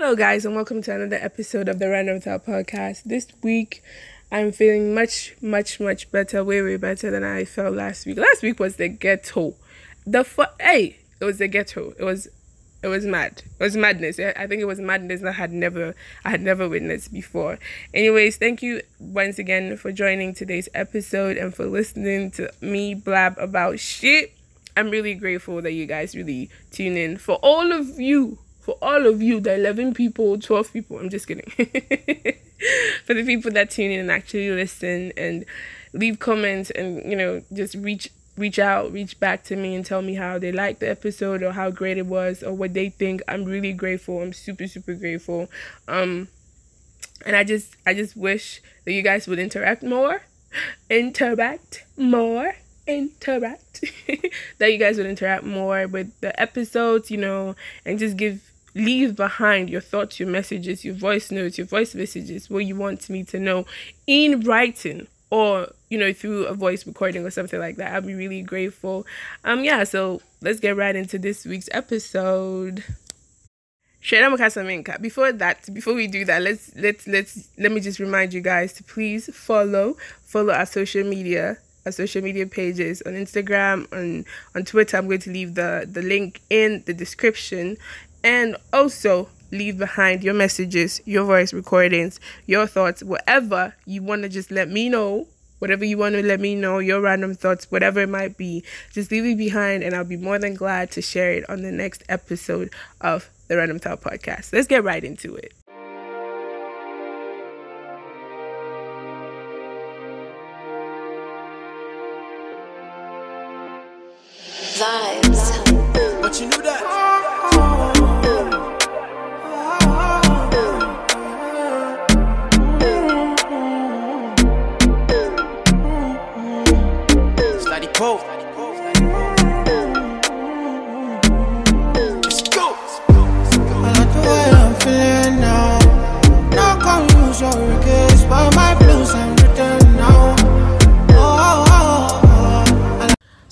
Hello, guys, and welcome to another episode of the Random Thought Podcast. This week, I'm feeling much, much, much better, way, way better than I felt last week. Last week was the ghetto. The fu- hey, it was the ghetto. It was, it was mad. It was madness. I think it was madness that I had never, I had never witnessed before. Anyways, thank you once again for joining today's episode and for listening to me blab about shit. I'm really grateful that you guys really tune in. For all of you for all of you, the 11 people, 12 people, I'm just kidding. for the people that tune in and actually listen and leave comments and, you know, just reach reach out, reach back to me and tell me how they liked the episode or how great it was or what they think. I'm really grateful. I'm super super grateful. Um and I just I just wish that you guys would interact more. Interact more interact that you guys would interact more with the episodes you know and just give leave behind your thoughts, your messages, your voice notes, your voice messages, what you want me to know in writing or you know through a voice recording or something like that. I'll be really grateful. Um yeah, so let's get right into this week's episode. Before that, before we do that, let's let's let's let me just remind you guys to please follow follow our social media our social media pages on Instagram and on Twitter. I'm going to leave the the link in the description and also leave behind your messages, your voice recordings, your thoughts, whatever you want to just let me know. Whatever you want to let me know, your random thoughts, whatever it might be, just leave it behind and I'll be more than glad to share it on the next episode of the Random Thought Podcast. Let's get right into it.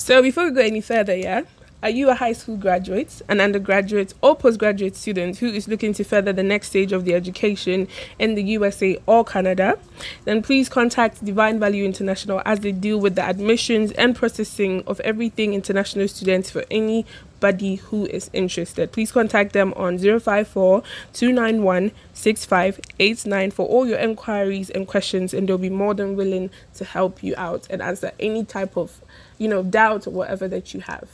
So before we go any further, yeah, are you a high school graduate, an undergraduate, or postgraduate student who is looking to further the next stage of the education in the USA or Canada? Then please contact Divine Value International as they deal with the admissions and processing of everything international students for anybody who is interested. Please contact them on 054 291 6589 for all your inquiries and questions, and they'll be more than willing to help you out and answer any type of you know doubt or whatever that you have.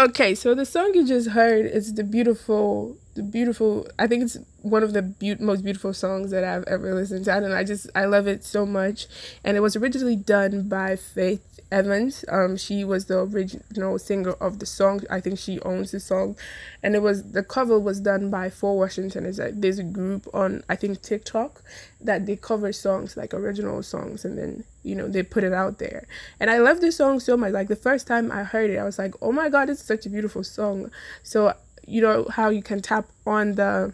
Okay, so the song you just heard is the beautiful beautiful. I think it's one of the beau- most beautiful songs that I've ever listened to. Know. I just I love it so much, and it was originally done by Faith Evans. Um, she was the original singer of the song. I think she owns the song, and it was the cover was done by Four Washington. It's like there's a group on I think TikTok that they cover songs like original songs, and then you know they put it out there. And I love this song so much. Like the first time I heard it, I was like, oh my god, it's such a beautiful song. So you know how you can tap on the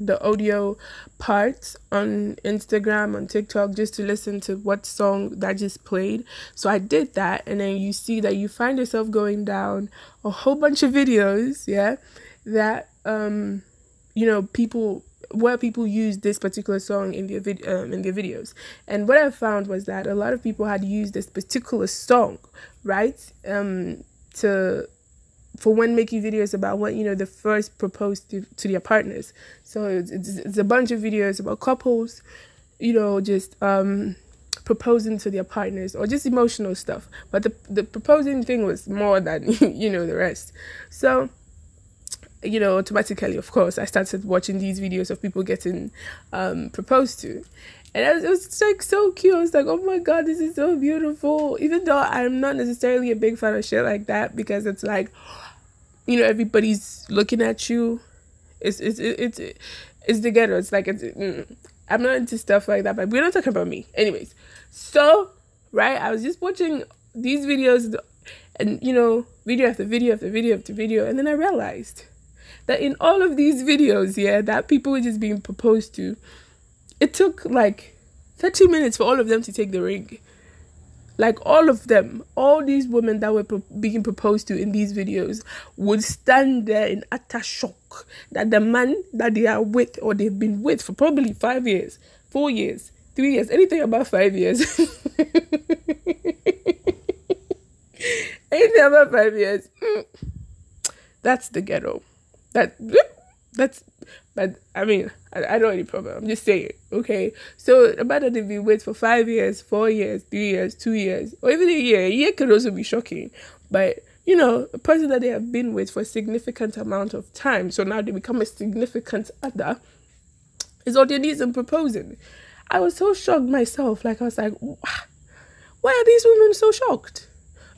the audio parts on Instagram, on TikTok, just to listen to what song that just played. So I did that, and then you see that you find yourself going down a whole bunch of videos, yeah, that um, you know, people where people use this particular song in their vid- um, in their videos. And what I found was that a lot of people had used this particular song, right, um, to for when making videos about what you know the first proposed to, to their partners. So it's, it's, a bunch of videos about couples you know just um proposing to their partners or just emotional stuff. But the the proposing thing was more than you know the rest. So you know automatically of course i started watching these videos of people getting um proposed to. And it was, it was like so cute. I was like oh my god this is so beautiful. Even though i'm not necessarily a big fan of shit like that because it's like you know everybody's looking at you. It's it's it's it's, it's the ghetto. It's like it's mm, i'm not into stuff like that but we're not talking about me. Anyways so right i was just watching these videos and you know video after video after video after video and then i realized that in all of these videos yeah that people were just being proposed to it took like 30 minutes for all of them to take the ring like all of them all these women that were pro- being proposed to in these videos would stand there in utter shock that the man that they are with or they've been with for probably five years four years three years anything about five years. Anything about five years. Mm, that's the ghetto. That that's but I mean I, I don't any problem. I'm just saying, okay. So no matter if you wait for five years, four years, three years, two years, or even a year, a year could also be shocking. But you know, a person that they have been with for a significant amount of time, so now they become a significant other, is all they need and proposing. I was so shocked myself. Like I was like, why are these women so shocked?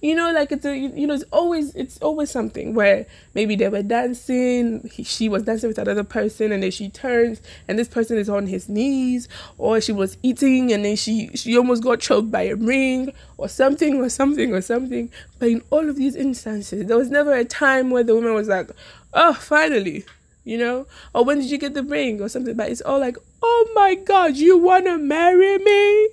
You know, like it's a, you know, it's always it's always something where maybe they were dancing, he, she was dancing with another person, and then she turns, and this person is on his knees, or she was eating, and then she she almost got choked by a ring, or something, or something, or something. But in all of these instances, there was never a time where the woman was like, "Oh, finally," you know, or when did you get the ring, or something. But it's all like, "Oh my God, you wanna marry me?"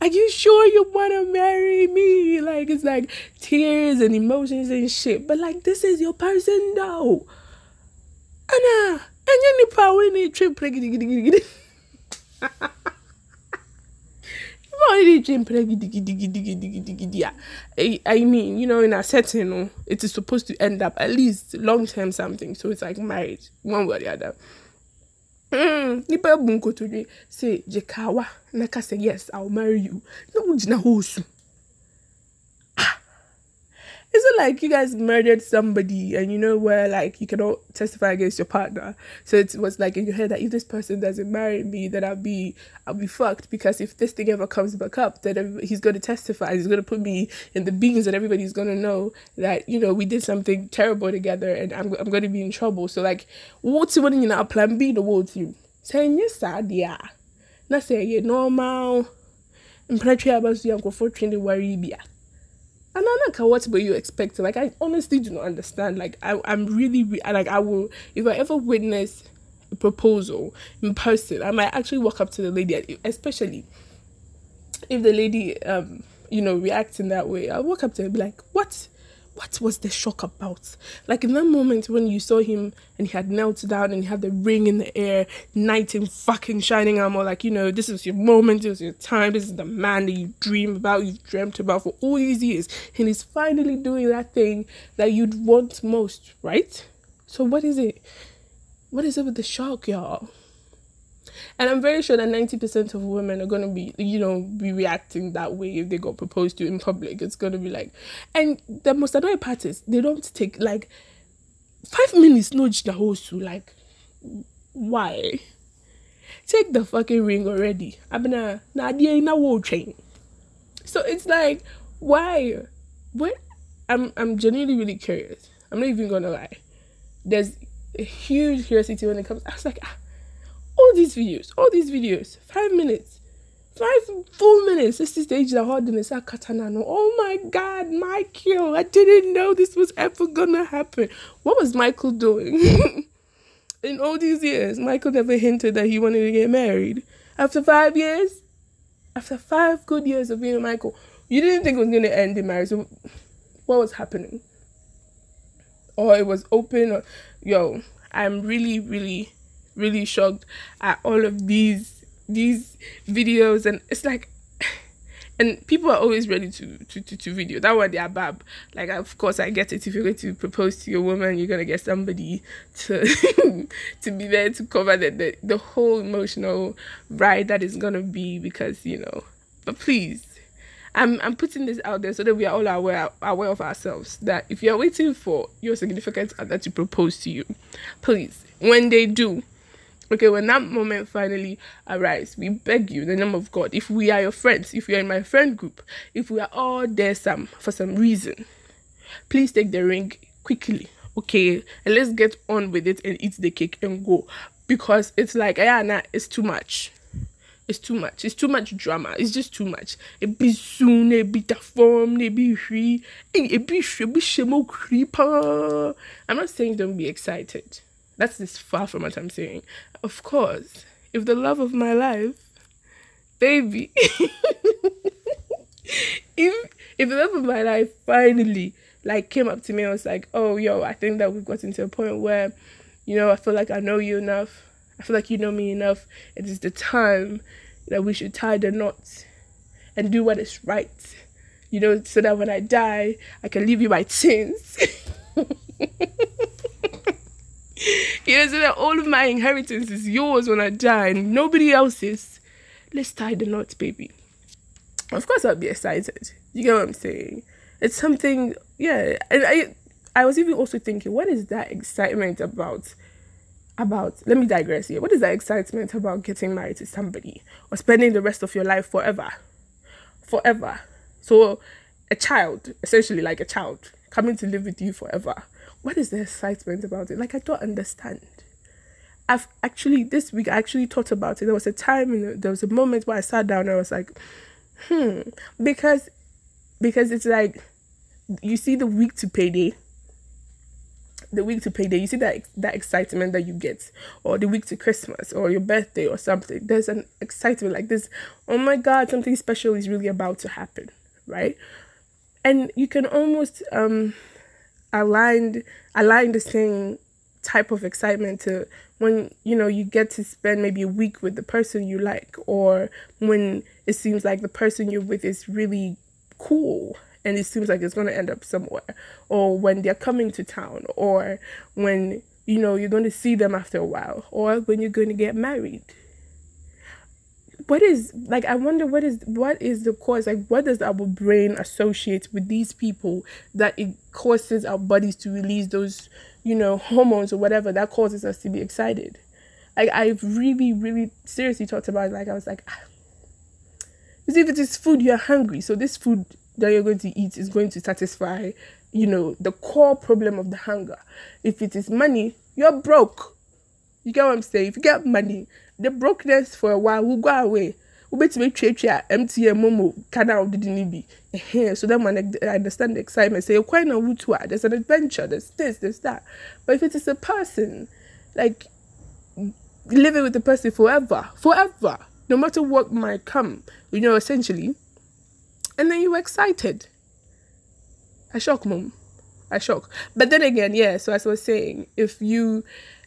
Are you sure you want to marry me? Like, it's like tears and emotions and shit. But, like, this is your person, though. Anna, and you need power in trip. I, I mean, you know, in a setting, it is supposed to end up at least long term something. So it's like marriage, one way or the other. Mm, nipa bu nkotodwe say jekawa na ka say yes i'll marry you na wogyina hɔ osu Ah. Is it like you guys murdered somebody and you know where like you cannot testify against your partner? So it was like in your head that if this person doesn't marry me then i'll be i'll be fucked because if this thing ever comes back up then he's going to testify. He's going to put me in the beans and everybody's going to know that you know we did something terrible together and i'm, I'm going to be in trouble. So like what's what you know plan b? The whole team. Saying yes yeah not saying you're normal. Mpratwe abasu yankofo training worry bia and I know what were you expecting? Like I honestly do not understand. Like I, I'm really re- like I will if I ever witness a proposal in person, I might actually walk up to the lady, especially if the lady um you know reacts in that way. I'll walk up to her and be like, "What? What was the shock about?" Like in that moment when you saw him and he had knelt down and he had the ring in the air, knight in fucking shining armor. Like you know, this is your moment. This is your time. This is the man that you dream about. You've dreamt about for all these years, and he's finally doing that thing that you'd want most, right? So what is it? What is it with the shock, y'all? And I'm very sure that 90% of women are going to be, you know, be reacting that way if they got proposed to in public. It's going to be like, and the most annoying part is they don't take, like, five minutes no the whole su like why? Take the fucking ring already. Abena na na wo train so it's like why? What i'm i'm genuinely really curious. I'm not even gonna lie. There's a huge curiosity when it comes i was like ah, all these videos all these videos five minutes five full minutes. This is the hard in the katana no oh my god michael i didn't know this was ever gonna happen. What was michael doing? In all these years michael never hinted that he wanted to get married. After five years after five good years of being michael you didn't think it was gonna end in marriage. So what was happening? Or it was open or yo i'm really really really shocked at all of these these videos. And it's like and people are always ready to to to, to video. That one they are bab. Like of course i get it. If you're going to propose to your woman you're gonna get somebody to to be there to cover the, the the whole emotional ride that is gonna be because you know. But please I'm I'm putting this out there so that we are all aware aware of ourselves that if you're waiting for your significant other to propose to you, please, when they do, okay, when that moment finally arrives, we beg you in the name of God, if we are your friends, if we are in my friend group, if we are all there some for some reason, please take the ring quickly, okay, and let's get on with it and eat the cake and go because it's like nah, it's too much. It's too much. It's too much drama. It's just too much. It be soon, it be the form, it be free, it be be shemo oh, creeper. I'm not saying don't be excited. That's as far from what I'm saying. Of course, if the love of my life, baby, if if the love of my life finally like came up to me and was like, oh yo, I think that we've gotten to a point where, you know, I feel like I know you enough I feel like you know me enough. It is the time that we should tie the knot and do what is right. You know, so that when I die, I can leave you my sins. you know, so that all of my inheritance is yours when I die and nobody else's. Let's tie the knot, baby. Of course, I'll be excited. You get what I'm saying? It's something, yeah. And I, I was even also thinking, what is that excitement about? about let me digress here what is that excitement about getting married to somebody or spending the rest of your life forever forever so a child essentially like a child coming to live with you forever what is the excitement about it like i don't understand i've actually this week i actually thought about it there was a time there was a moment where i sat down and i was like hmm because because it's like you see the week to payday the week to payday, you see that that excitement that you get, or the week to Christmas, or your birthday, or something. There's an excitement like this. Oh my God, something special is really about to happen, right? And you can almost um align align the same type of excitement to when you know you get to spend maybe a week with the person you like, or when it seems like the person you're with is really cool and it seems like it's going to end up somewhere or when they're coming to town or when you know you're going to see them after a while or when you're going to get married what is like i wonder what is what is the cause like what does our brain associate with these people that it causes our bodies to release those you know hormones or whatever that causes us to be excited like i've really really seriously talked about it like i was like ah. because if it is food you're hungry so this food that you're going to eat is going to satisfy, you know, the core problem of the hunger. If it is money, you're broke. You get what I'm saying? If you get money, the brokenness for a while will go away. wobɛtumi atwatwa mtn momo kana a wodede no bi so that man I understand the excitement say kwan na wotu a there's an adventure there's this there's that but if it is a person like living with the person forever forever no matter what might come you know essentially and then you're excited. I shock, mom. I shock. But then again, yeah. So as I was saying, if you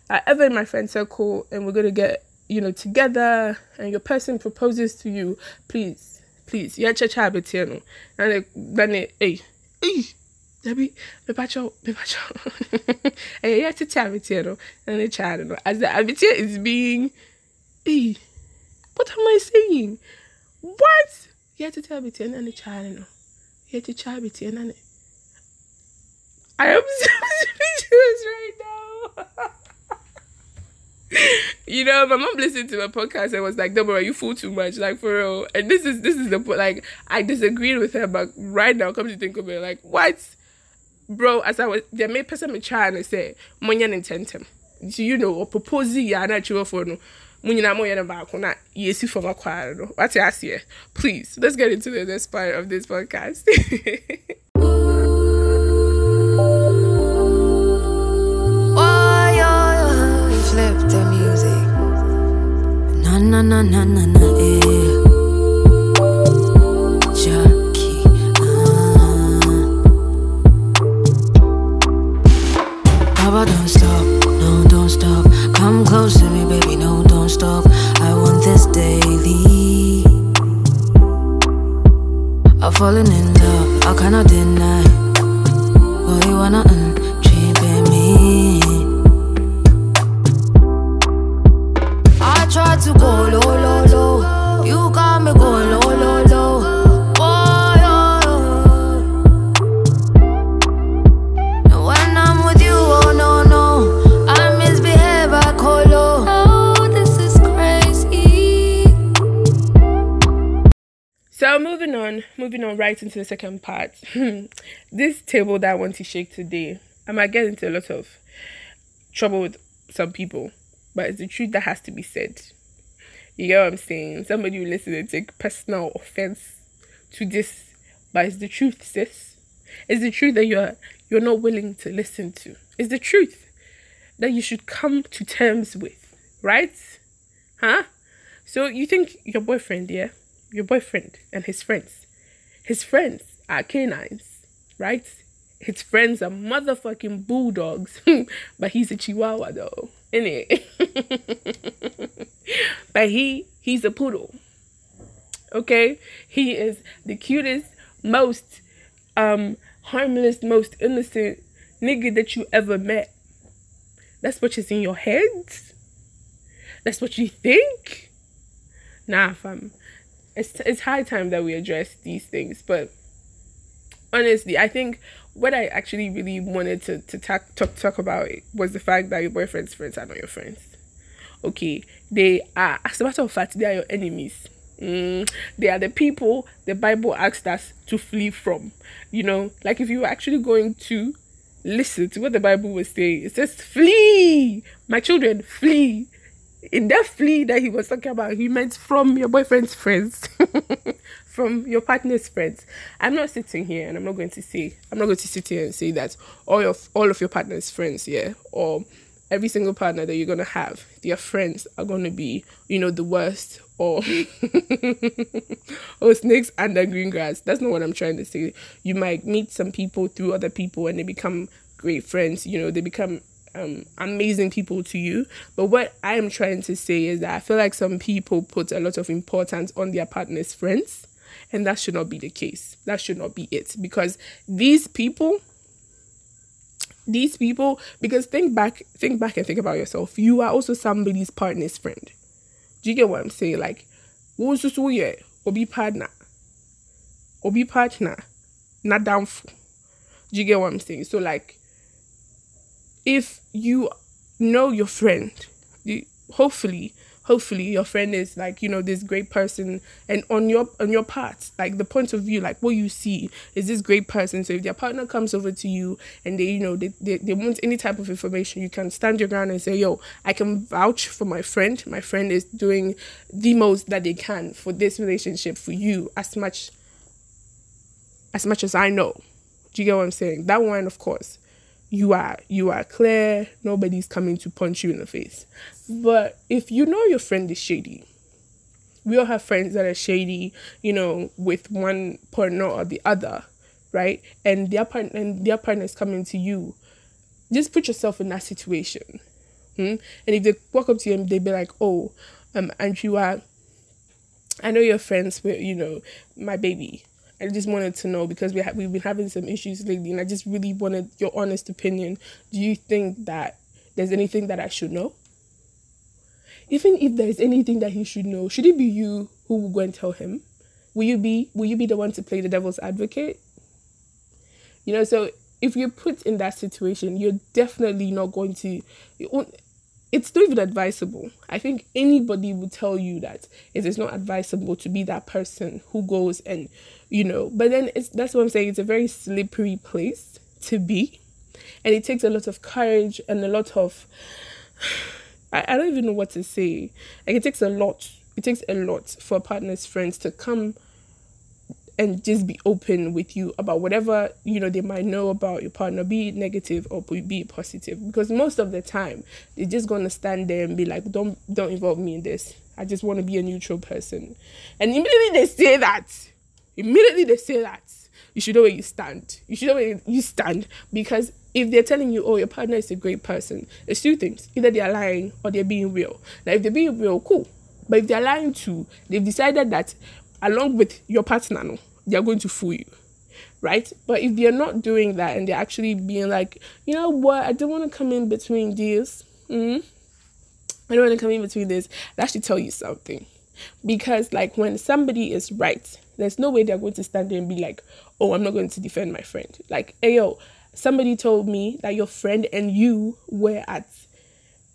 are ever in my friend circle and we're gonna get you know together, and your person proposes to you, please, please, yeah, cha cha betiano, and then it, hey, hey. Debbie, me pacho, me pacho. And yeah, to tell me, and the child, as the abitia is being, hey, what am I saying? What? yɛte tell me no yɛte kyaa bi tiɛ na ne I am so speechless right now. you know, my mom listened to my podcast and was like, Deborah, you fool too much, like for real. And this is this is the point. Like I disagreed with her, but right now, come to think of it, like what, bro? As I was, they made person me try and say, "Monyan intentem." So you know, or propose ya chiwo for no. Munyina mo yana baako na yesi for makwara no. What you ask here? Please, let's get into the next part of this podcast. Na na na na na na, eh. Gyakie, ah. Baba, don't stop, no, don't stop. Come close to me, baby, no, don't stop. I want this daily. I've fallen in love, I cannot deny. Boy, you wanna To go low, low, low. You got me low, low, low. Oh, oh. And when I'm with you, oh no, no. I misbehave, I call low. Oh, this is crazy. So moving on, moving on right into the second part. this table that I want to shake today, I might get into a lot of trouble with some people, but it's the truth that has to be said. You get what I'm saying? Somebody will listen and take personal offense to this, but it's the truth, sis. It's the truth that you're you're not willing to listen to. It's the truth that you should come to terms with, right? Huh? So you think your boyfriend, yeah? Your boyfriend and his friends. His friends are canines, right? His friends are motherfucking bulldogs. but he's a chihuahua though. Innit? but he he's a poodle. Okay? He is the cutest, most um harmless, most innocent nigga that you ever met. That's what is in your head? That's what you think? Nah, fam. It's it's high time that we address these things. But honestly, I think what I actually really wanted to to talk talk, talk about was the fact that your boyfriend's friends are not your friends. Okay, they are. As a matter of fact, they are your enemies. Mm, they are the people the Bible asked us to flee from. You know, like if you were actually going to listen to what the Bible was saying, it says, "Flee, my children, flee." In that flea that he was talking about, he meant from your boyfriend's friends, from your partner's friends. I'm not sitting here and I'm not going to say, I'm not going to sit here and say that all of all of your partner's friends, yeah, or every single partner that you're gonna have, their friends are gonna be, you know, the worst or or snakes under green grass. That's not what I'm trying to say. You might meet some people through other people and they become great friends, you know, they become um, amazing people to you. But what I am trying to say is that I feel like some people put a lot of importance on their partner's friends, and that should not be the case. That should not be it because these people, these people, because think back, think back and think about yourself. You are also somebody's partner's friend. Do you get what I'm saying? Like, what was yeah, or be partner, or be partner, not downfall. Do you get what I'm saying? So like if you know your friend, you, hopefully, hopefully your friend is like you know this great person, and on your on your part, like the point of view, like what you see is this great person. So if their partner comes over to you and they you know they, they, they want any type of information, you can stand your ground and say, yo, I can vouch for my friend. My friend is doing the most that they can for this relationship for you as much as much as I know. Do you get what I'm saying? That one, of course, you are you are clear. Nobody's coming to punch you in the face. But if you know your friend is shady, we all have friends that are shady, you know, with one partner or the other, right? And their partner and their partner is coming to you. Just put yourself in that situation. Hmm? And if they walk up to you and they be like, "Oh, um, and you are I know you're friends with, you know, my baby. I just wanted to know because we ha- we've been having some issues lately, and I just really wanted your honest opinion. Do you think that there's anything that I should know? Even if there's anything that he should know, should it be you who will go and tell him? Will you be Will you be the one to play the devil's advocate? You know, so if you're put in that situation, you're definitely not going to. It's not even advisable. I think anybody would tell you that it is not advisable to be that person who goes and, you know. But then it's that's what I'm saying. It's a very slippery place to be, and it takes a lot of courage and a lot of. I, I don't even know what to say. Like it takes a lot. It takes a lot for partners, friends to come and just be open with you about whatever you know they might know about your partner be negative or be it positive. Because most of the time they're just gonna stand there and be like don't don't involve me in this. I just want to be a neutral person. And immediately they say that. Immediately they say that. You should know where you stand. You should know where you stand. Because if they're telling you oh your partner is a great person it's two things. Either they're lying or they're being real. Now if they're being real cool. But if they're lying too they've decided that along with your partner no, they're going to fool you right? But if they're not doing that and they're actually being like you know what? I don't want to come in between this. Mm i don't want to come in between this. That should tell you something. Because like when somebody is right there's no way they're going to stand there and be like oh i'm not going to defend my friend. Like hey yo somebody told me that your friend and you were at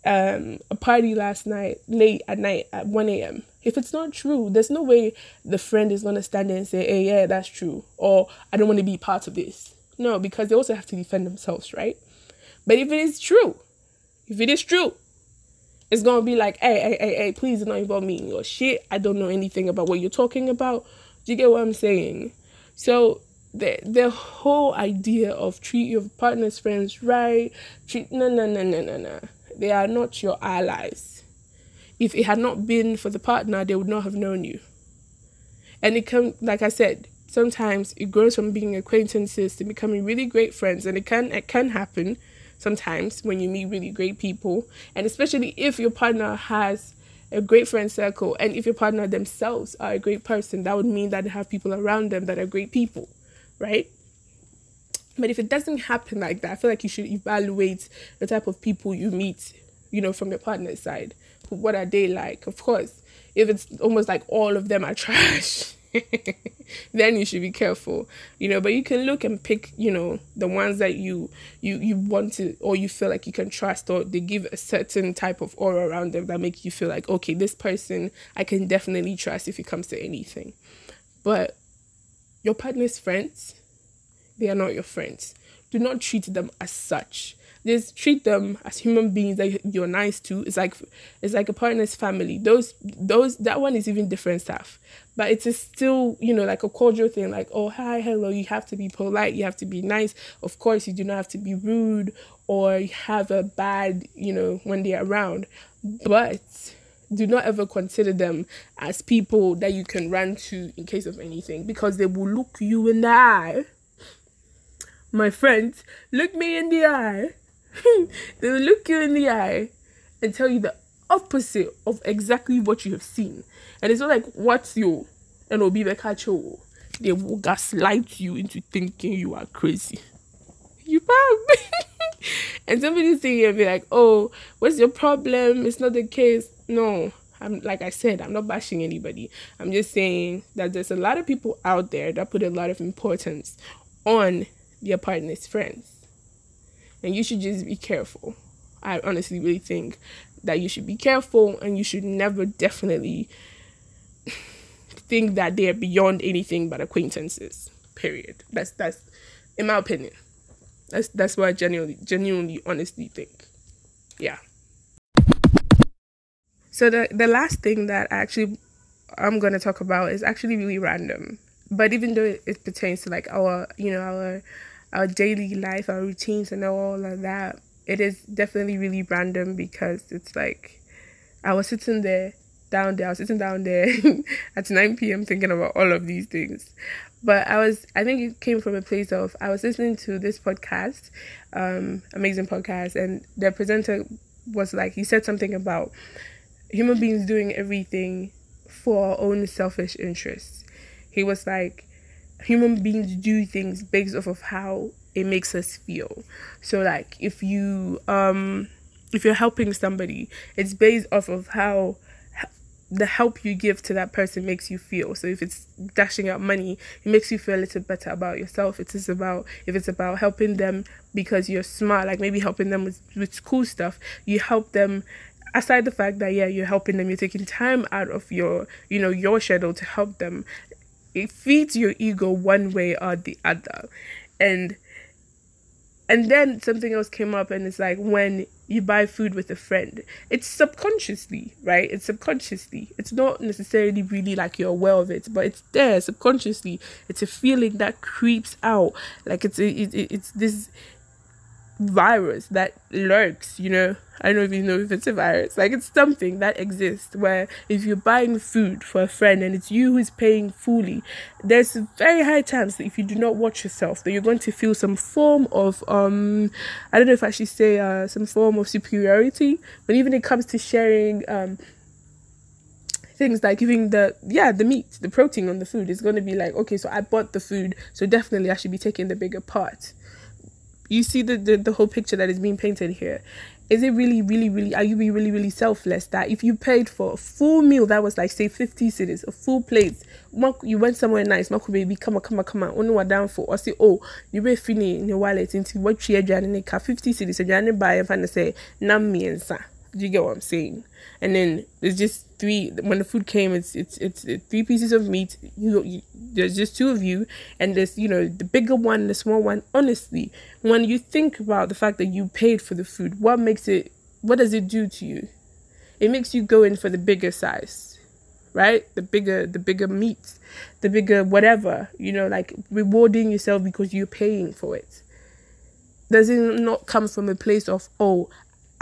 um a party last night late at night at 1 a.m if it's not true there's no way the friend is going to stand there and say hey yeah that's true or i don't want to be part of this no because they also have to defend themselves right but if it is true if it is true it's gonna be like, hey, hey, hey, hey, please do not involve me in your shit. I don't know anything about what you're talking about. Do you get what I'm saying? So the the whole idea of treat your partner's friends right, treat no no no no no no. They are not your allies. If it had not been for the partner, they would not have known you. And it can like I said, sometimes it grows from being acquaintances to becoming really great friends. And it can it can happen sometimes when you meet really great people. And especially if your partner has a great friend circle and if your partner themselves are a great person that would mean that they have people around them that are great people right? But if it doesn't happen like that i feel like you should evaluate the type of people you meet you know from your partner's side what are they like? Of course if it's almost like all of them are trash then you should be careful you know but you can look and pick you know the ones that you you you want to or you feel like you can trust or they give a certain type of aura around them that make you feel like okay this person i can definitely trust if it comes to anything. But your partner's friends they are not your friends. Do not treat them as such just treat them as human beings that you're nice to. It's like it's like a partner's family. Those those that one is even different stuff. But it is still you know like a cordial thing like oh hi hello you have to be polite you have to be nice. Of course you do not have to be rude or have a bad you know when they're around. But do not ever consider them as people that you can run to in case of anything because they will look you in the eye. My friends, look me in the eye. they will look you in the eye and tell you the opposite of exactly what you have seen. And it's not like what's you and will be the catch you. They will gaslight you into thinking you are crazy. You bad. and somebody say here be like, oh, what's your problem? It's not the case. No. I'm like I said, I'm not bashing anybody. I'm just saying that there's a lot of people out there that put a lot of importance on their partner's friends. And you should just be careful. I honestly really think that you should be careful and you should never definitely think that they're beyond anything but acquaintances. Period. That's that's in my opinion. That's that's what I genuinely genuinely honestly think. Yeah. So the the last thing that I actually I'm gonna talk about is actually really random. But even though it, it pertains to like our you know our our daily life, our routines and all of that, it is definitely really random because it's like I was sitting there down there, I was sitting down there at 9 p.m. thinking about all of these things. But I was, I think it came from a place of, I was listening to this podcast, um, amazing podcast, and the presenter was like, he said something about human beings doing everything for our own selfish interests. He was like, human beings do things based off of how it makes us feel. So like if you um if you're helping somebody, it's based off of how the help you give to that person makes you feel. So if it's dashing out money, it makes you feel a little better about yourself. It is about if it's about helping them because you're smart, like maybe helping them with, with school stuff, you help them aside the fact that yeah, you're helping them, you're taking time out of your, you know, your schedule to help them. It feeds your ego one way or the other. And and then something else came up and it's like when you buy food with a friend it's subconsciously right? It's subconsciously. It's not necessarily really like you're aware of it but it's there subconsciously. It's a feeling that creeps out. Like it's a, it, it- it's this virus that lurks you know? I don't even know if it's a virus. Like it's something that exists where if you're buying food for a friend and it's you who's paying fully there's a very high chance that if you do not watch yourself that you're going to feel some form of um i don't know if i should say uh some form of superiority. But even it comes to sharing um things like giving the yeah the meat the protein on the food is going to be like okay so i bought the food so definitely i should be taking the bigger part you see the, the the whole picture that is being painted here is it really really really are you being really really selfless? That if you paid for a full meal that was like say 50 cedis a full plate you went somewhere nice mako baby come on come on come on only what down for or say oh you be fini in your wallet into what you are ka 50 cedis so you buy and say nam me and you get what I'm saying? And then there's just three. When the food came, it's it's it's, three pieces of meat. You, you there's just two of you, and there's you know the bigger one, the small one. Honestly, when you think about the fact that you paid for the food, what makes it? What does it do to you? It makes you go in for the bigger size, right? The bigger the bigger meat, the bigger whatever. You know, like rewarding yourself because you're paying for it does it not come from a place of oh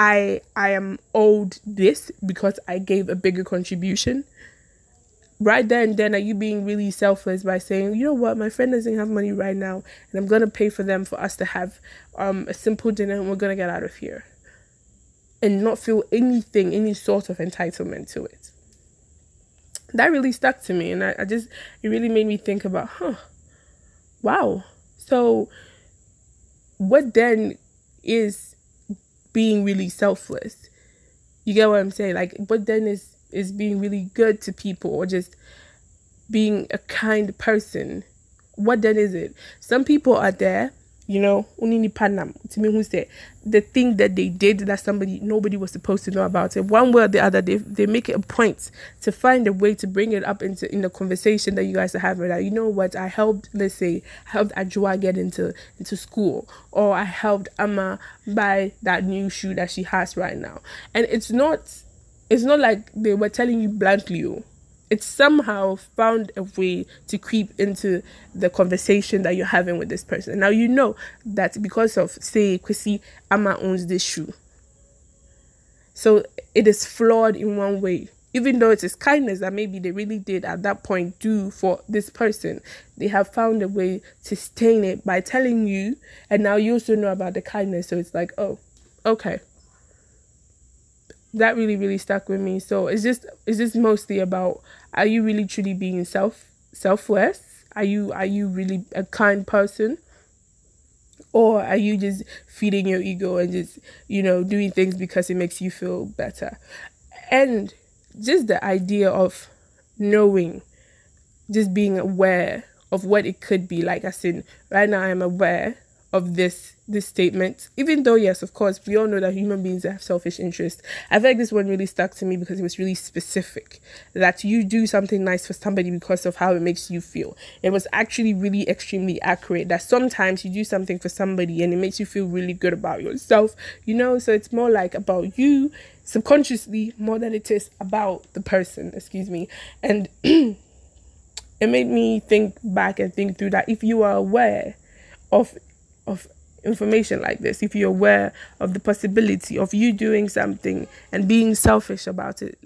i i am owed this because i gave a bigger contribution. Right there and then are you being really selfless by saying you know what? My friend doesn't have money right now and i'm gonna pay for them for us to have um a simple dinner and we're gonna get out of here. And not feel anything any sort of entitlement to it. That really stuck to me and i, I just it really made me think about huh wow. So what then is being really selfless. You get what i'm saying? Like what then is is being really good to people or just being a kind person. What then is it? Some people are there you know the thing that they did that somebody nobody was supposed to know about it. One way or the other they, they make it a point to find a way to bring it up into in the conversation that you guys are having. Like you know what? I helped let's say helped ajua get into into school or i helped amma buy that new shoe that she has right now. And it's not it's not like they were telling you bluntly oh, it's somehow found a way to creep into the conversation that you're having with this person. Now you know that because of say Kwesi Amma owns this shoe. So it is flawed in one way. Even though it is kindness that maybe they really did at that point do for this person, they have found a way to stain it by telling you, and now you also know about the kindness. So it's like, oh, okay that really really stuck with me so it's just it's just mostly about are you really truly being self selfless? Are you are you really a kind person? Or are you just feeding your ego and just you know doing things because it makes you feel better? And just the idea of knowing just being aware of what it could be. Like as in right now i'm aware of this this statement. Even though yes of course we all know that human beings have selfish interests. I feel like this one really stuck to me because it was really specific that you do something nice for somebody because of how it makes you feel. It was actually really extremely accurate that sometimes you do something for somebody and it makes you feel really good about yourself you know? So it's more like about you subconsciously more than it is about the person excuse me. And it made me think back and think through that if you are aware of of information like this if you're aware of the possibility of you doing something and being selfish about it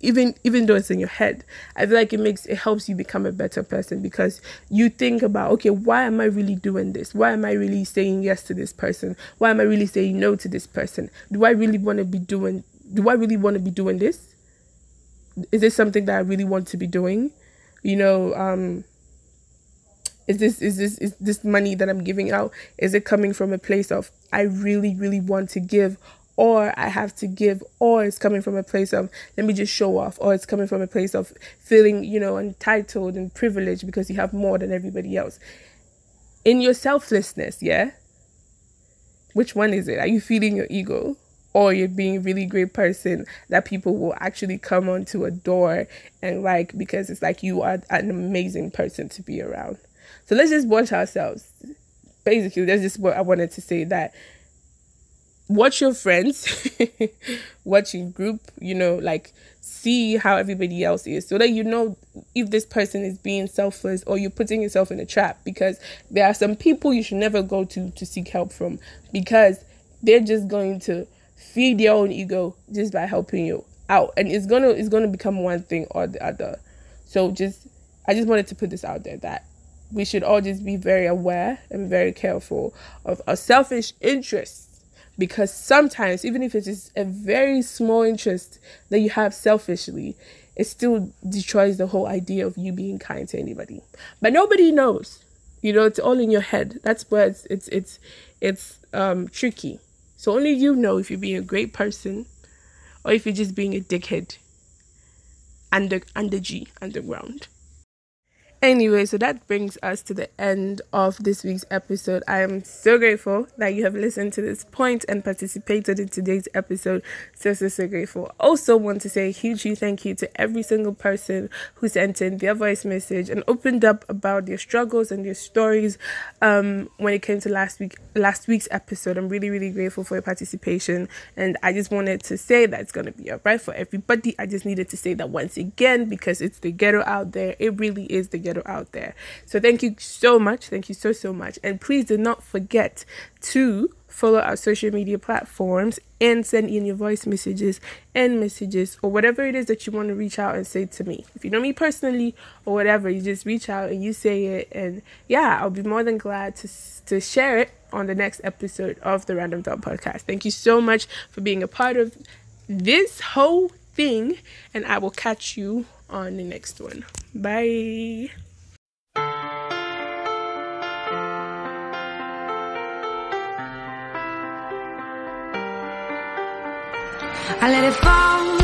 even even though it's in your head i feel like it makes it helps you become a better person because you think about okay why am i really doing this? Why am i really saying yes to this person? Why am i really saying no to this person? Do i really want to be doing do i really want to be doing this? Is this something that i really want to be doing? You know um is this is this is this money that i'm giving out is it coming from a place of i really really want to give or I have to give, or it's coming from a place of let me just show off, or it's coming from a place of feeling, you know, entitled and privileged because you have more than everybody else. In your selflessness, yeah? Which one is it? Are you feeding your ego? Or you're being a really great person that people will actually come onto a door and like because it's like you are an amazing person to be around. So let's just watch ourselves. Basically, that's just what I wanted to say that watch your friends, watch your group, you know, like see how everybody else is so that you know if this person is being selfless or you're putting yourself in a trap because there are some people you should never go to to seek help from because they're just going to feed their own ego just by helping you out and it's gonna it's gonna become one thing or the other so just i just wanted to put this out there that we should all just be very aware and very careful of our selfish interests. Because sometimes even if it is a very small interest that you have selfishly it still destroys the whole idea of you being kind to anybody. But nobody knows. You know it's all in your head. That's where it's it's it's it's um tricky. So only you know if you're being a great person or if you're just being a dickhead under under g underground Anyway, so that brings us to the end of this week's episode. I am so grateful that you have listened to this point and participated in today's episode. So, so, so grateful. Also, want to say a huge, thank you to every single person who sent in their voice message and opened up about their struggles and their stories um, when it came to last week, last week's episode. I'm really, really grateful for your participation, and I just wanted to say that it's gonna be alright for everybody. I just needed to say that once again because it's the ghetto out there. It really is the ghetto out there. So thank you so much. Thank you so so much. And please do not forget to follow our social media platforms and send in your voice messages and messages or whatever it is that you want to reach out and say to me. If you know me personally or whatever, you just reach out and you say it and yeah, I'll be more than glad to to share it on the next episode of the Random Thought podcast. Thank you so much for being a part of this whole thing and I will catch you on the next one. Bye. I let it fall,